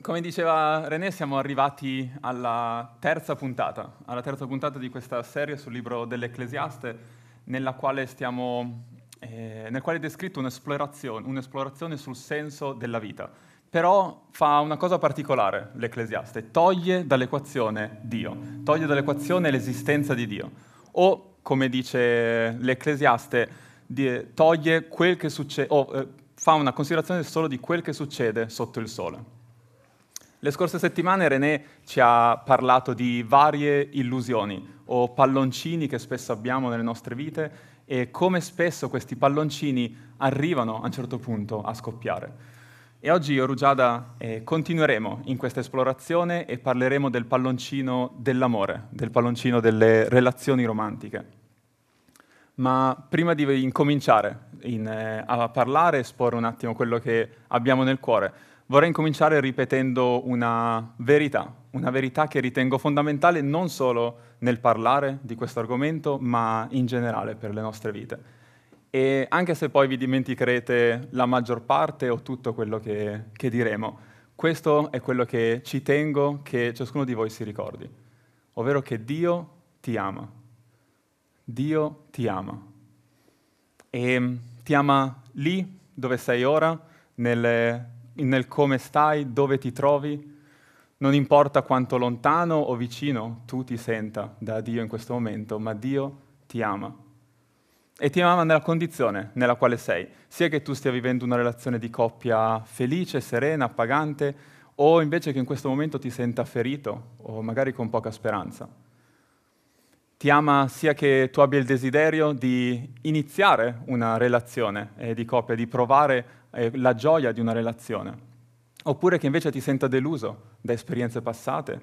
Come diceva René, siamo arrivati alla terza puntata, alla terza puntata di questa serie sul libro dell'Ecclesiaste, quale stiamo, eh, nel quale è descritto un'esplorazione, un'esplorazione sul senso della vita. Però fa una cosa particolare l'Ecclesiaste, toglie dall'equazione Dio, toglie dall'equazione l'esistenza di Dio. O, come dice l'Ecclesiaste, toglie quel che succede, o eh, fa una considerazione solo di quel che succede sotto il sole. Le scorse settimane René ci ha parlato di varie illusioni o palloncini che spesso abbiamo nelle nostre vite e come spesso questi palloncini arrivano a un certo punto a scoppiare. E oggi io Rugiada eh, continueremo in questa esplorazione e parleremo del palloncino dell'amore, del palloncino delle relazioni romantiche. Ma prima di incominciare in, eh, a parlare esporre un attimo quello che abbiamo nel cuore, vorrei incominciare ripetendo una verità, una verità che ritengo fondamentale non solo nel parlare di questo argomento, ma in generale per le nostre vite. E anche se poi vi dimenticherete la maggior parte o tutto quello che, che diremo, questo è quello che ci tengo che ciascuno di voi si ricordi, ovvero che Dio ti ama. Dio ti ama. E ti ama lì dove sei ora, nelle nel come stai, dove ti trovi, non importa quanto lontano o vicino tu ti senta da Dio in questo momento, ma Dio ti ama. E ti ama nella condizione nella quale sei, sia che tu stia vivendo una relazione di coppia felice, serena, appagante, o invece che in questo momento ti senta ferito o magari con poca speranza. Ti ama sia che tu abbia il desiderio di iniziare una relazione eh, di coppia, di provare la gioia di una relazione, oppure che invece ti senta deluso da esperienze passate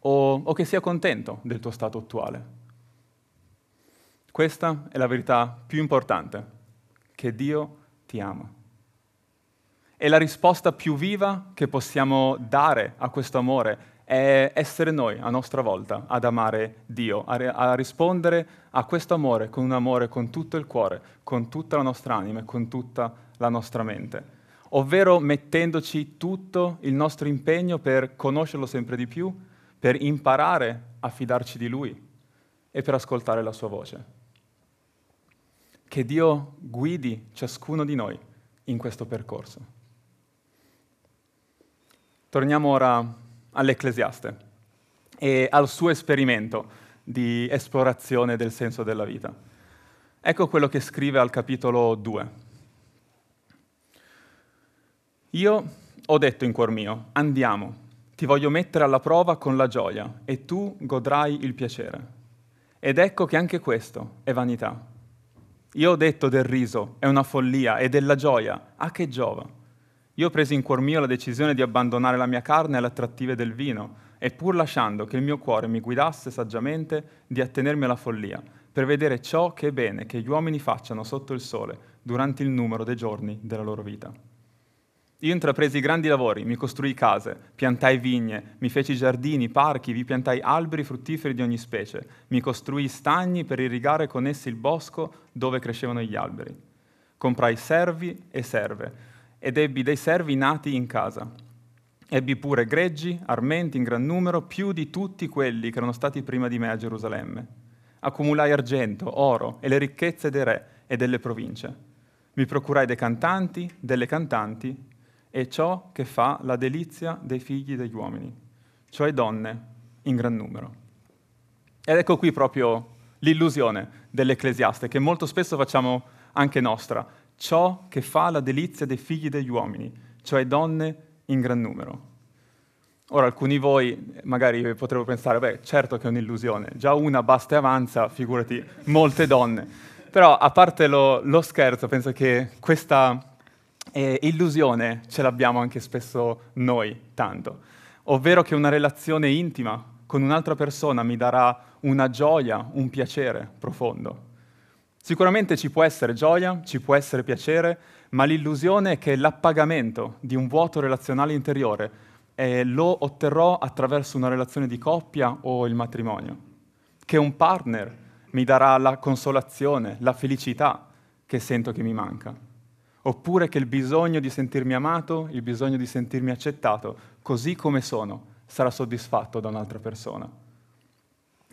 o, o che sia contento del tuo stato attuale. Questa è la verità più importante, che Dio ti ama. E la risposta più viva che possiamo dare a questo amore è essere noi, a nostra volta, ad amare Dio, a, a, rispondere a questo amore con un amore con tutto il cuore, con tutta la nostra anima e con tutta la nostra mente, ovvero mettendoci tutto il nostro impegno per conoscerlo sempre di più, per imparare a fidarci di Lui e per ascoltare la sua voce. Che Dio guidi ciascuno di noi in questo percorso. Torniamo ora all'Ecclesiaste e al suo esperimento di esplorazione del senso della vita. Ecco quello che scrive al capitolo 2. Io ho detto in cuor mio, andiamo, ti voglio mettere alla prova con la gioia e tu godrai il piacere. Ed ecco che anche questo è vanità. Io ho detto del riso, è una follia, e della gioia, a che giova? Io presi in cuor mio la decisione di abbandonare la mia carne alle attrattive del vino, e pur lasciando che il mio cuore mi guidasse saggiamente, di attenermi alla follia, per vedere ciò che è bene che gli uomini facciano sotto il sole durante il numero dei giorni della loro vita. Io intrapresi grandi lavori, mi costruì case, piantai vigne, mi feci giardini, parchi, vi piantai alberi fruttiferi di ogni specie, mi costruì stagni per irrigare con essi il bosco dove crescevano gli alberi. Comprai servi e serve, ed ebbi dei servi nati in casa. Ebbi pure greggi, armenti in gran numero, più di tutti quelli che erano stati prima di me a Gerusalemme. Accumulai argento, oro e le ricchezze dei re e delle province. Mi procurai dei cantanti, delle cantanti è ciò che fa la delizia dei figli degli uomini, cioè donne in gran numero. Ed ecco qui proprio l'illusione dell'Ecclesiaste, che molto spesso facciamo anche nostra, ciò che fa la delizia dei figli degli uomini, cioè donne in gran numero. Ora alcuni di voi magari potrebbero pensare, beh, certo che è un'illusione, già una basta e avanza, figurati molte donne. Però a parte lo, lo scherzo, penso che questa e illusione ce l'abbiamo anche spesso noi tanto, ovvero che una relazione intima con un'altra persona mi darà una gioia, un piacere profondo. Sicuramente ci può essere gioia, ci può essere piacere, ma l'illusione è che l'appagamento di un vuoto relazionale interiore eh, lo otterrò attraverso una relazione di coppia o il matrimonio, che un partner mi darà la consolazione, la felicità che sento che mi manca oppure che il bisogno di sentirmi amato, il bisogno di sentirmi accettato, così come sono, sarà soddisfatto da un'altra persona.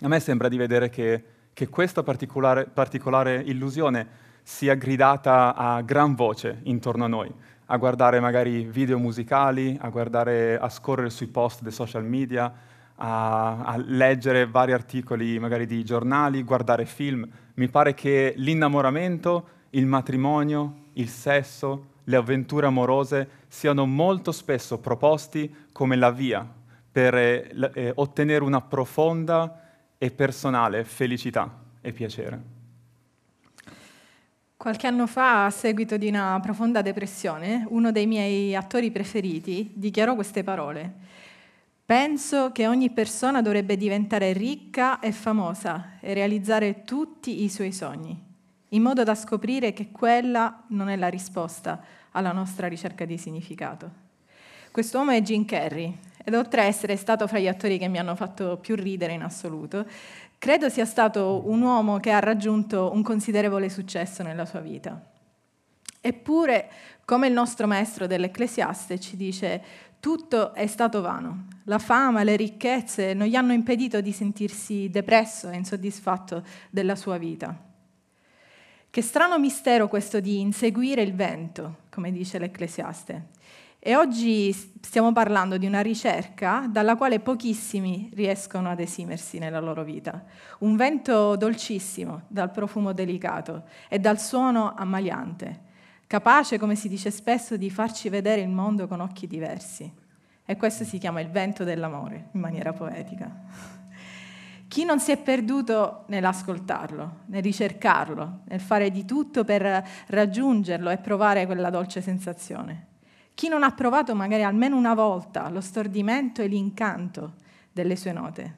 A me sembra di vedere che, che questa particolare, particolare illusione sia gridata a gran voce intorno a noi, a guardare magari video musicali, a guardare, a scorrere sui post dei social media, a, a, leggere vari articoli magari di giornali, guardare film. Mi pare che l'innamoramento, il matrimonio, il sesso, le avventure amorose siano molto spesso proposti come la via per eh, eh ottenere una profonda e personale felicità e piacere. Qualche anno fa, a seguito di una profonda depressione, uno dei miei attori preferiti dichiarò queste parole. Penso che ogni persona dovrebbe diventare ricca e famosa e realizzare tutti i suoi sogni, in modo da scoprire che quella non è la risposta alla nostra ricerca di significato. Quest'uomo è Jim Carrey ed oltre a essere stato fra gli attori che mi hanno fatto più ridere in assoluto, credo sia stato un uomo che ha raggiunto un considerevole successo nella sua vita. Eppure, come il nostro maestro dell'Ecclesiaste ci dice, tutto è stato vano. La fama, le ricchezze non gli hanno impedito di sentirsi depresso e insoddisfatto della sua vita. Che strano mistero questo di inseguire il vento, come dice l'Ecclesiaste. E oggi stiamo parlando di una ricerca dalla quale pochissimi riescono ad esimersi nella loro vita. Un vento dolcissimo, dal profumo delicato e dal suono ammaliante, capace, come si dice spesso, di farci vedere il mondo con occhi diversi. E questo si chiama il vento dell'amore, in maniera poetica. Chi non si è perduto nell'ascoltarlo, nel ricercarlo, nel fare di tutto per raggiungerlo e provare quella dolce sensazione? Chi non ha provato magari almeno una volta lo stordimento e l'incanto delle sue note?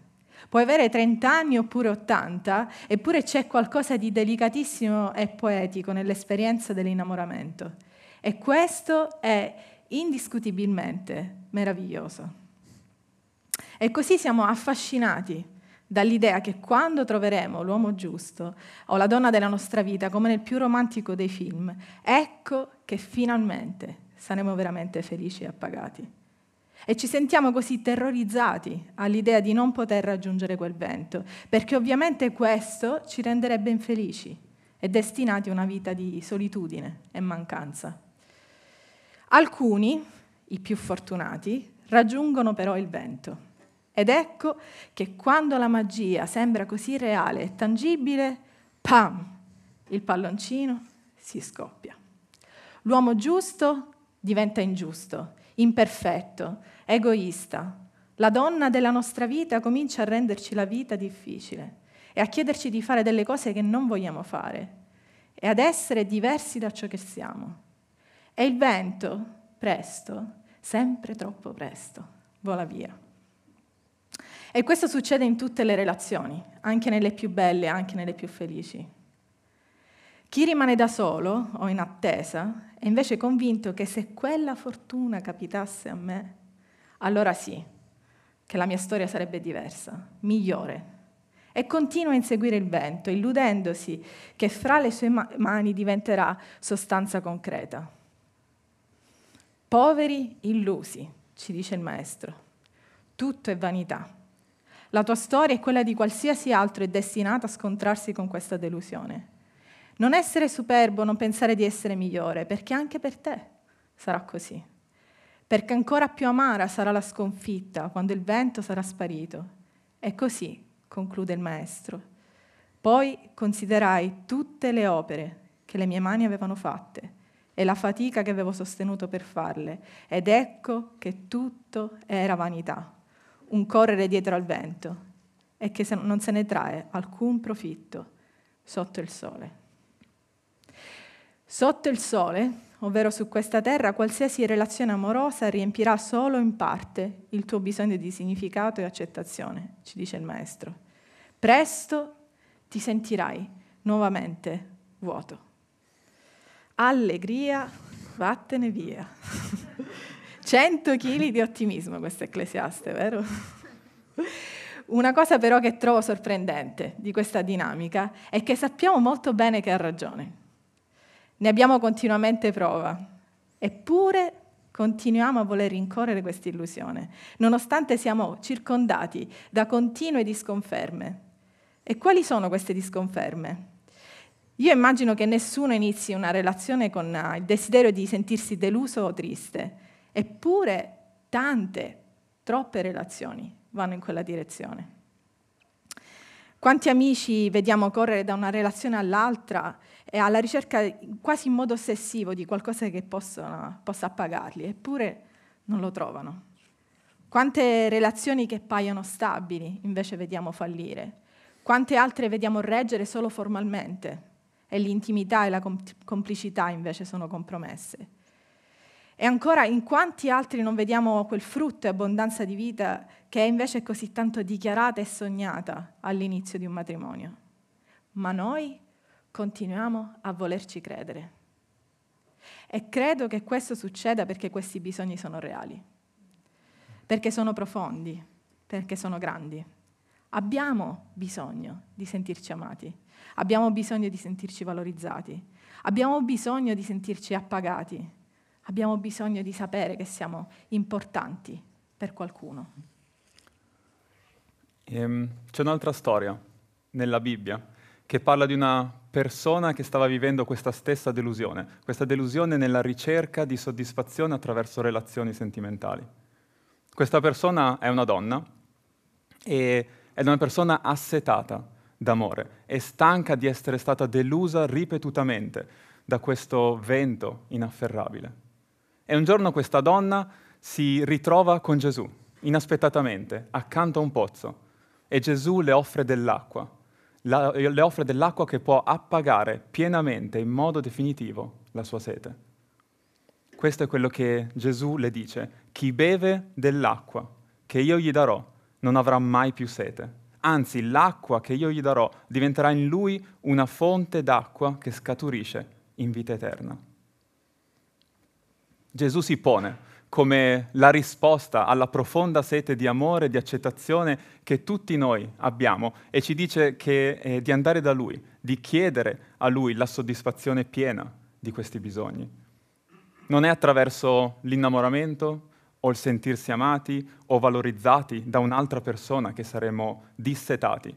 Puoi avere 30 anni oppure 80, eppure c'è qualcosa di delicatissimo e poetico nell'esperienza dell'innamoramento. E questo è indiscutibilmente meraviglioso. E così siamo affascinati dall'idea che quando troveremo l'uomo giusto o la donna della nostra vita, come nel più romantico dei film, ecco che finalmente saremo veramente felici e appagati. E ci sentiamo così terrorizzati all'idea di non poter raggiungere quel vento, perché ovviamente questo ci renderebbe infelici e destinati a una vita di solitudine e mancanza. Alcuni, i più fortunati, raggiungono però il vento. Ed ecco che quando la magia sembra così reale e tangibile, pam, il palloncino si scoppia. L'uomo giusto diventa ingiusto, imperfetto, egoista. La donna della nostra vita comincia a renderci la vita difficile e a chiederci di fare delle cose che non vogliamo fare e ad essere diversi da ciò che siamo. E il vento, presto, sempre troppo presto, vola via. E questo succede in tutte le relazioni, anche nelle più belle, anche nelle più felici. Chi rimane da solo o in attesa è invece convinto che se quella fortuna capitasse a me, allora sì, che la mia storia sarebbe diversa, migliore. E continua a inseguire il vento, illudendosi che fra le sue mani diventerà sostanza concreta. Poveri illusi, ci dice il maestro. Tutto è vanità. La tua storia e quella di qualsiasi altro è destinata a scontrarsi con questa delusione. Non essere superbo, non pensare di essere migliore, perché anche per te sarà così. Perché ancora più amara sarà la sconfitta quando il vento sarà sparito. E così, conclude il maestro. Poi considerai tutte le opere che le mie mani avevano fatte e la fatica che avevo sostenuto per farle, ed ecco che tutto era vanità, un correre dietro al vento, e che non se ne trae alcun profitto sotto il sole. Sotto il sole, ovvero su questa terra, qualsiasi relazione amorosa riempirà solo in parte il tuo bisogno di significato e accettazione, ci dice il maestro. Presto ti sentirai nuovamente vuoto. Allegria, vattene via. 100 kg di ottimismo questo ecclesiaste, vero? Una cosa però che trovo sorprendente di questa dinamica è che sappiamo molto bene che ha ragione. Ne abbiamo continuamente prova. Eppure continuiamo a voler rincorrere questa illusione, nonostante siamo circondati da continue disconferme. E quali sono queste disconferme? Io immagino che nessuno inizi una relazione con il desiderio di sentirsi deluso o triste, eppure tante, troppe relazioni vanno in quella direzione. Quanti amici vediamo correre da una relazione all'altra e alla ricerca quasi in modo ossessivo di qualcosa che possa, possa appagarli, eppure non lo trovano. Quante relazioni che paiono stabili invece vediamo fallire. Quante altre vediamo reggere solo formalmente e l'intimità e la complicità invece sono compromesse. E ancora, in quanti altri non vediamo quel frutto e abbondanza di vita che è invece così tanto dichiarata e sognata all'inizio di un matrimonio? Ma noi continuiamo a volerci credere. E credo che questo succeda perché questi bisogni sono reali, perché sono profondi, perché sono grandi. Abbiamo bisogno di sentirci amati, abbiamo bisogno di sentirci valorizzati, abbiamo bisogno di sentirci appagati, abbiamo bisogno di sapere che siamo importanti per qualcuno. Ehm, c'è un'altra storia nella Bibbia che parla di una persona che stava vivendo questa stessa delusione, questa delusione nella ricerca di soddisfazione attraverso relazioni sentimentali. Questa persona è una donna e è una persona assetata d'amore, è stanca di essere stata delusa ripetutamente da questo vento inafferrabile. E un giorno questa donna si ritrova con Gesù, inaspettatamente, accanto a un pozzo, e Gesù le offre dell'acqua la, le offre dell'acqua che può appagare pienamente, in modo definitivo, la sua sete. Questo è quello che Gesù le dice. Chi beve dell'acqua che io gli darò non avrà mai più sete. Anzi, l'acqua che io gli darò diventerà in lui una fonte d'acqua che scaturisce in vita eterna. Gesù si pone come la risposta alla profonda sete di amore di accettazione che tutti noi abbiamo e ci dice che, eh, di andare da Lui, di chiedere a Lui la soddisfazione piena di questi bisogni. Non è attraverso l'innamoramento o il sentirsi amati o valorizzati da un'altra persona che saremo dissetati,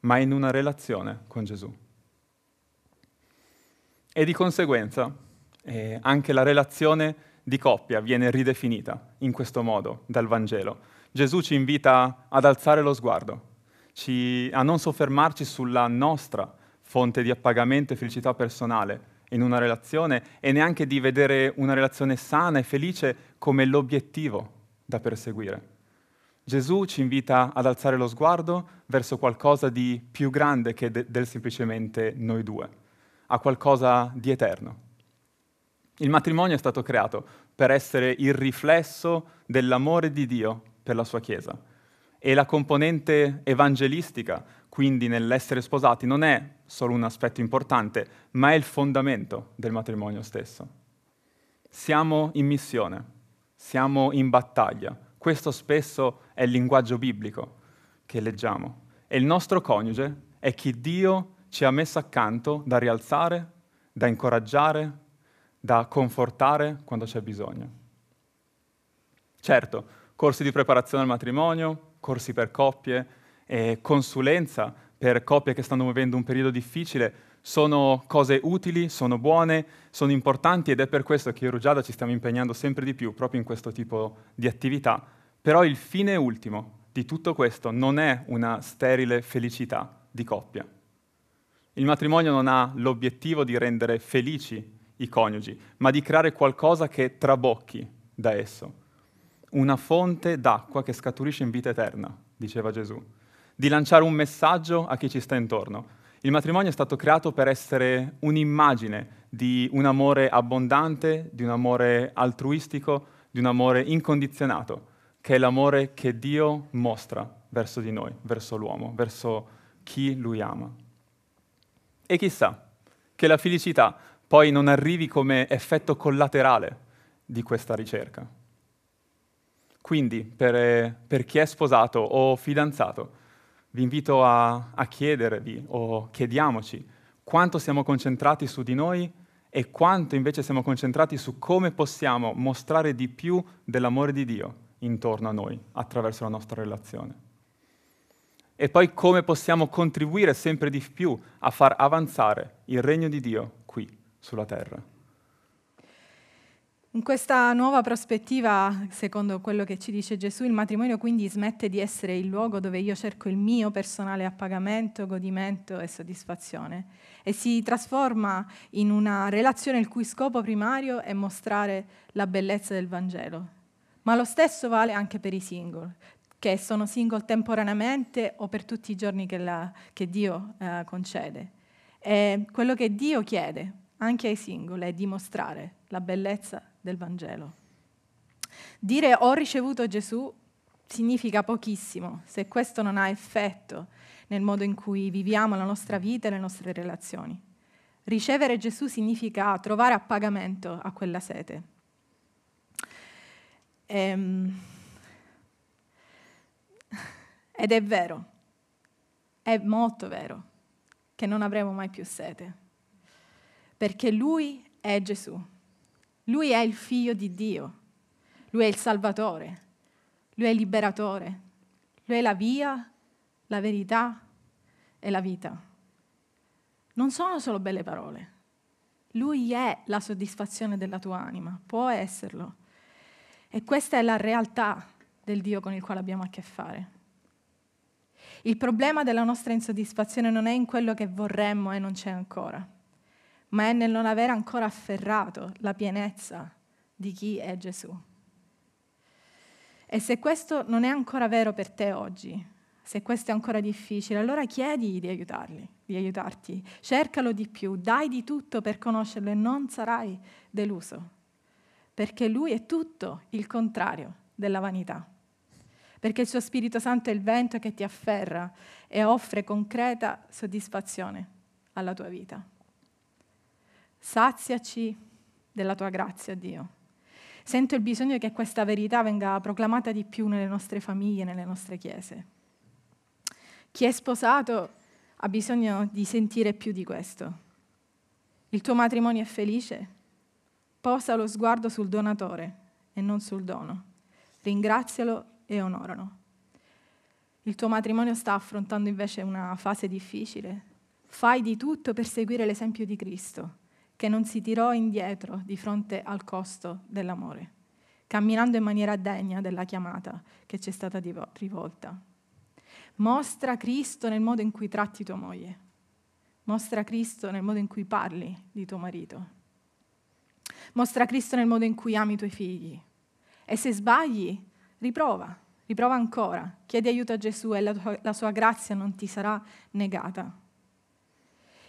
ma in una relazione con Gesù. E di conseguenza eh, anche la relazione di coppia viene ridefinita in questo modo dal Vangelo. Gesù ci invita ad alzare lo sguardo, ci, a non soffermarci sulla nostra fonte di appagamento e felicità personale in una relazione e neanche di vedere una relazione sana e felice come l'obiettivo da perseguire. Gesù ci invita ad alzare lo sguardo verso qualcosa di più grande che de- del semplicemente noi due, a qualcosa di eterno. Il matrimonio è stato creato per essere il riflesso dell'amore di Dio per la sua Chiesa. E la componente evangelistica, quindi nell'essere sposati, non è solo un aspetto importante, ma è il fondamento del matrimonio stesso. Siamo in missione, siamo in battaglia. Questo spesso è il linguaggio biblico che leggiamo. E il nostro coniuge è chi Dio ci ha messo accanto da rialzare, da incoraggiare, da confortare quando c'è bisogno. Certo, corsi di preparazione al matrimonio, corsi per coppie e consulenza per coppie che stanno vivendo un periodo difficile sono cose utili, sono buone, sono importanti ed è per questo che io e Rugiada ci stiamo impegnando sempre di più proprio in questo tipo di attività. Però il fine ultimo di tutto questo non è una sterile felicità di coppia. Il matrimonio non ha l'obiettivo di rendere felici i coniugi, ma di creare qualcosa che trabocchi da esso. Una fonte d'acqua che scaturisce in vita eterna, diceva Gesù. Di lanciare un messaggio a chi ci sta intorno. Il matrimonio è stato creato per essere un'immagine di un amore abbondante, di un amore altruistico, di un amore incondizionato, che è l'amore che Dio mostra verso di noi, verso l'uomo, verso chi lui ama. E chissà che la felicità poi non arrivi come effetto collaterale di questa ricerca. Quindi, per, per chi è sposato o fidanzato, vi invito a, a chiedervi o chiediamoci quanto siamo concentrati su di noi e quanto invece siamo concentrati su come possiamo mostrare di più dell'amore di Dio intorno a noi attraverso la nostra relazione. E poi come possiamo contribuire sempre di più a far avanzare il regno di Dio sulla terra. In questa nuova prospettiva, secondo quello che ci dice Gesù, il matrimonio quindi smette di essere il luogo dove io cerco il mio personale appagamento, godimento e soddisfazione e si trasforma in una relazione il cui scopo primario è mostrare la bellezza del Vangelo. Ma lo stesso vale anche per i single, che sono single temporaneamente o per tutti i giorni che, la, che Dio eh, concede. E quello che Dio chiede anche ai single è dimostrare la bellezza del Vangelo. Dire ho ricevuto Gesù significa pochissimo se questo non ha effetto nel modo in cui viviamo la nostra vita e le nostre relazioni. Ricevere Gesù significa trovare appagamento a quella sete. Ehm, ed è vero, è molto vero, che non avremo mai più sete, perché Lui è Gesù. Lui è il figlio di Dio, lui è il Salvatore, lui è il liberatore, lui è la via, la verità e la vita. Non sono solo belle parole. Lui è la soddisfazione della tua anima, può esserlo. E questa è la realtà del Dio con il quale abbiamo a che fare. Il problema della nostra insoddisfazione non è in quello che vorremmo e non c'è ancora ma è nel non aver ancora afferrato la pienezza di chi è Gesù. E se questo non è ancora vero per te oggi, se questo è ancora difficile, allora chiedi di aiutarli, di aiutarti. Cercalo di più, dai di tutto per conoscerlo e non sarai deluso, perché lui è tutto il contrario della vanità. Perché il suo Spirito Santo è il vento che ti afferra e offre concreta soddisfazione alla tua vita. Saziaci della tua grazia, Dio. Sento il bisogno che questa verità venga proclamata di più nelle nostre famiglie, nelle nostre chiese. Chi è sposato ha bisogno di sentire più di questo. Il tuo matrimonio è felice? Posa lo sguardo sul donatore e non sul dono. Ringrazialo e onoralo. Il tuo matrimonio sta affrontando invece una fase difficile? Fai di tutto per seguire l'esempio di Cristo che non si tirò indietro di fronte al costo dell'amore, camminando in maniera degna della chiamata che ci è stata rivolta. Mostra Cristo nel modo in cui tratti tua moglie. Mostra Cristo nel modo in cui parli di tuo marito. Mostra Cristo nel modo in cui ami i tuoi figli. E se sbagli, riprova, riprova ancora. Chiedi aiuto a Gesù e la, tua, la sua grazia non ti sarà negata.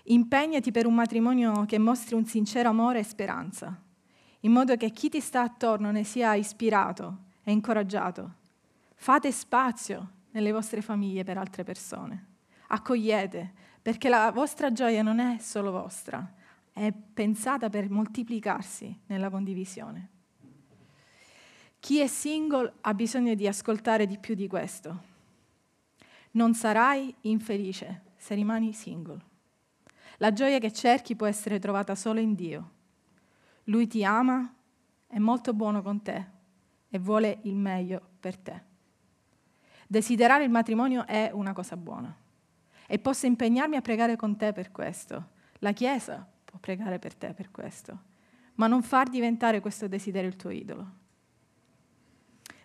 Impegnati per un matrimonio che mostri un sincero amore e speranza, in modo che chi ti sta attorno ne sia ispirato e incoraggiato. Fate spazio nelle vostre famiglie per altre persone. Accogliete, perché la vostra gioia non è solo vostra, è pensata per moltiplicarsi nella condivisione. Chi è single ha bisogno di ascoltare di più di questo. Non sarai infelice se rimani single. La gioia che cerchi può essere trovata solo in Dio. Lui ti ama, è molto buono con te e vuole il meglio per te. Desiderare il matrimonio è una cosa buona e posso impegnarmi a pregare con te per questo. La Chiesa può pregare per te per questo, ma non far diventare questo desiderio il tuo idolo.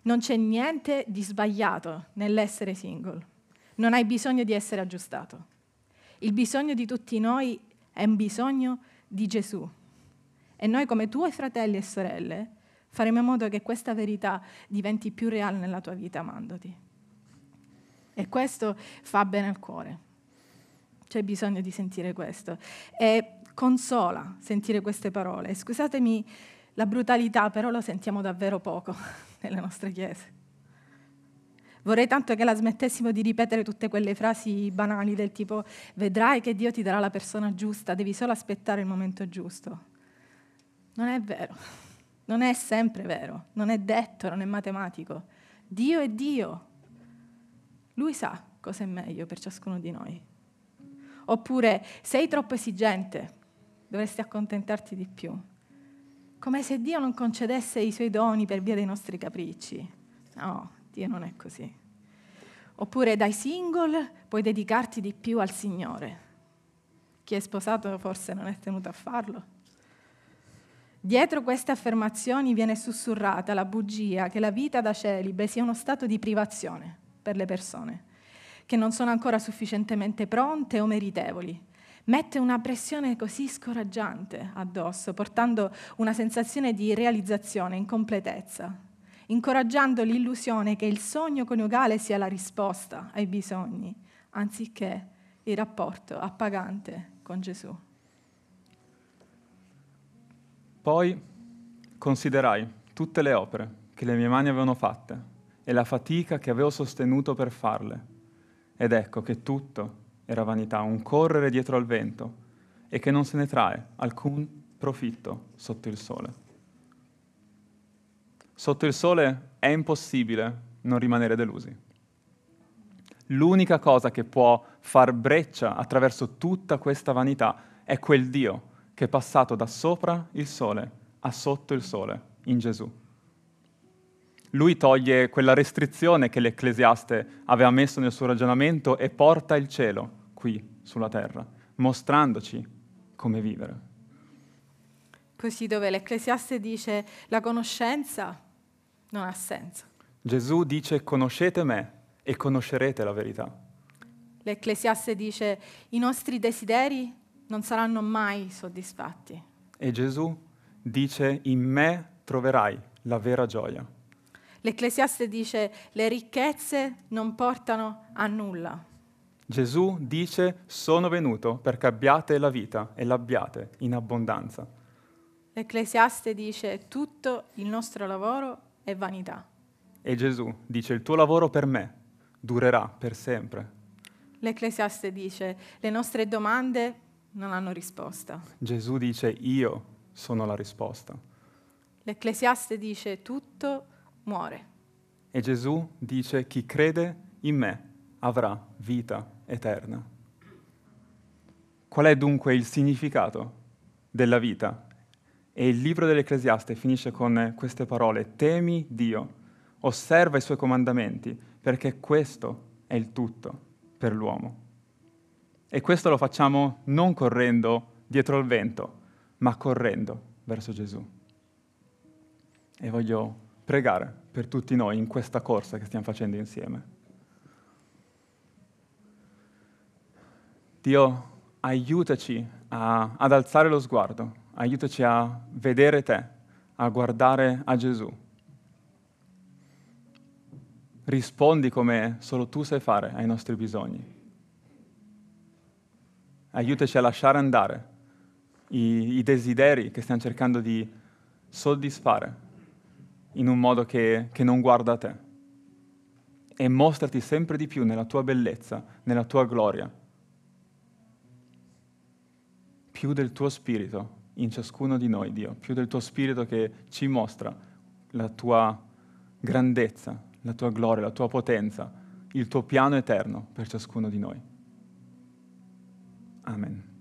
Non c'è niente di sbagliato nell'essere single, non hai bisogno di essere aggiustato. Il bisogno di tutti noi è un bisogno di Gesù. E noi come tuoi fratelli e sorelle faremo in modo che questa verità diventi più reale nella tua vita amandoti. E questo fa bene al cuore. C'è bisogno di sentire questo. E consola sentire queste parole. Scusatemi la brutalità, però lo sentiamo davvero poco nelle nostre chiese. Vorrei tanto che la smettessimo di ripetere tutte quelle frasi banali del tipo vedrai che Dio ti darà la persona giusta, devi solo aspettare il momento giusto. Non è vero, non è sempre vero, non è detto, non è matematico. Dio è Dio. Lui sa cosa è meglio per ciascuno di noi. Oppure sei troppo esigente, dovresti accontentarti di più. Come se Dio non concedesse i suoi doni per via dei nostri capricci. No, Dio non è così. Oppure dai single puoi dedicarti di più al Signore. Chi è sposato forse non è tenuto a farlo. Dietro queste affermazioni viene sussurrata la bugia che la vita da celibe sia uno stato di privazione per le persone, che non sono ancora sufficientemente pronte o meritevoli. Mette una pressione così scoraggiante addosso, portando una sensazione di realizzazione, incompletezza, incoraggiando l'illusione che il sogno coniugale sia la risposta ai bisogni, anziché il rapporto appagante con Gesù. Poi considerai tutte le opere che le mie mani avevano fatte e la fatica che avevo sostenuto per farle. Ed ecco che tutto era vanità, un correre dietro al vento e che non se ne trae alcun profitto sotto il sole. Sotto il sole è impossibile non rimanere delusi. L'unica cosa che può far breccia attraverso tutta questa vanità è quel Dio che è passato da sopra il sole a sotto il sole in Gesù. Lui toglie quella restrizione che l'Ecclesiaste aveva messo nel suo ragionamento e porta il cielo qui sulla terra, mostrandoci come vivere. Così dove l'Ecclesiaste dice la conoscenza non ha senso. Gesù dice conoscete me e conoscerete la verità. L'Ecclesiaste dice i nostri desideri non saranno mai soddisfatti. E Gesù dice, in me troverai la vera gioia. L'Ecclesiaste dice, le ricchezze non portano a nulla. Gesù dice, sono venuto perché abbiate la vita e l'abbiate in abbondanza. L'Ecclesiaste dice, tutto il nostro lavoro è vanità. E Gesù dice, il tuo lavoro per me durerà per sempre. L'Ecclesiaste dice, le nostre domande non hanno risposta. Gesù dice io sono la risposta. L'Ecclesiaste dice tutto muore. E Gesù dice chi crede in me avrà vita eterna. Qual è dunque il significato della vita? E il libro dell'Ecclesiaste finisce con queste parole, temi Dio, osserva i suoi comandamenti, perché questo è il tutto per l'uomo. E questo lo facciamo non correndo dietro il vento, ma correndo verso Gesù. E voglio pregare per tutti noi in questa corsa che stiamo facendo insieme. Dio, aiutaci a, ad alzare lo sguardo, aiutaci a vedere te, a guardare a Gesù. Rispondi come solo tu sai fare ai nostri bisogni aiutaci a lasciare andare i, i desideri che stiamo cercando di soddisfare in un modo che, che non guarda a te. E mostrati sempre di più nella tua bellezza, nella tua gloria, più del tuo spirito in ciascuno di noi, Dio, più del tuo spirito che ci mostra la tua grandezza, la tua gloria, la tua potenza, il tuo piano eterno per ciascuno di noi. Amen.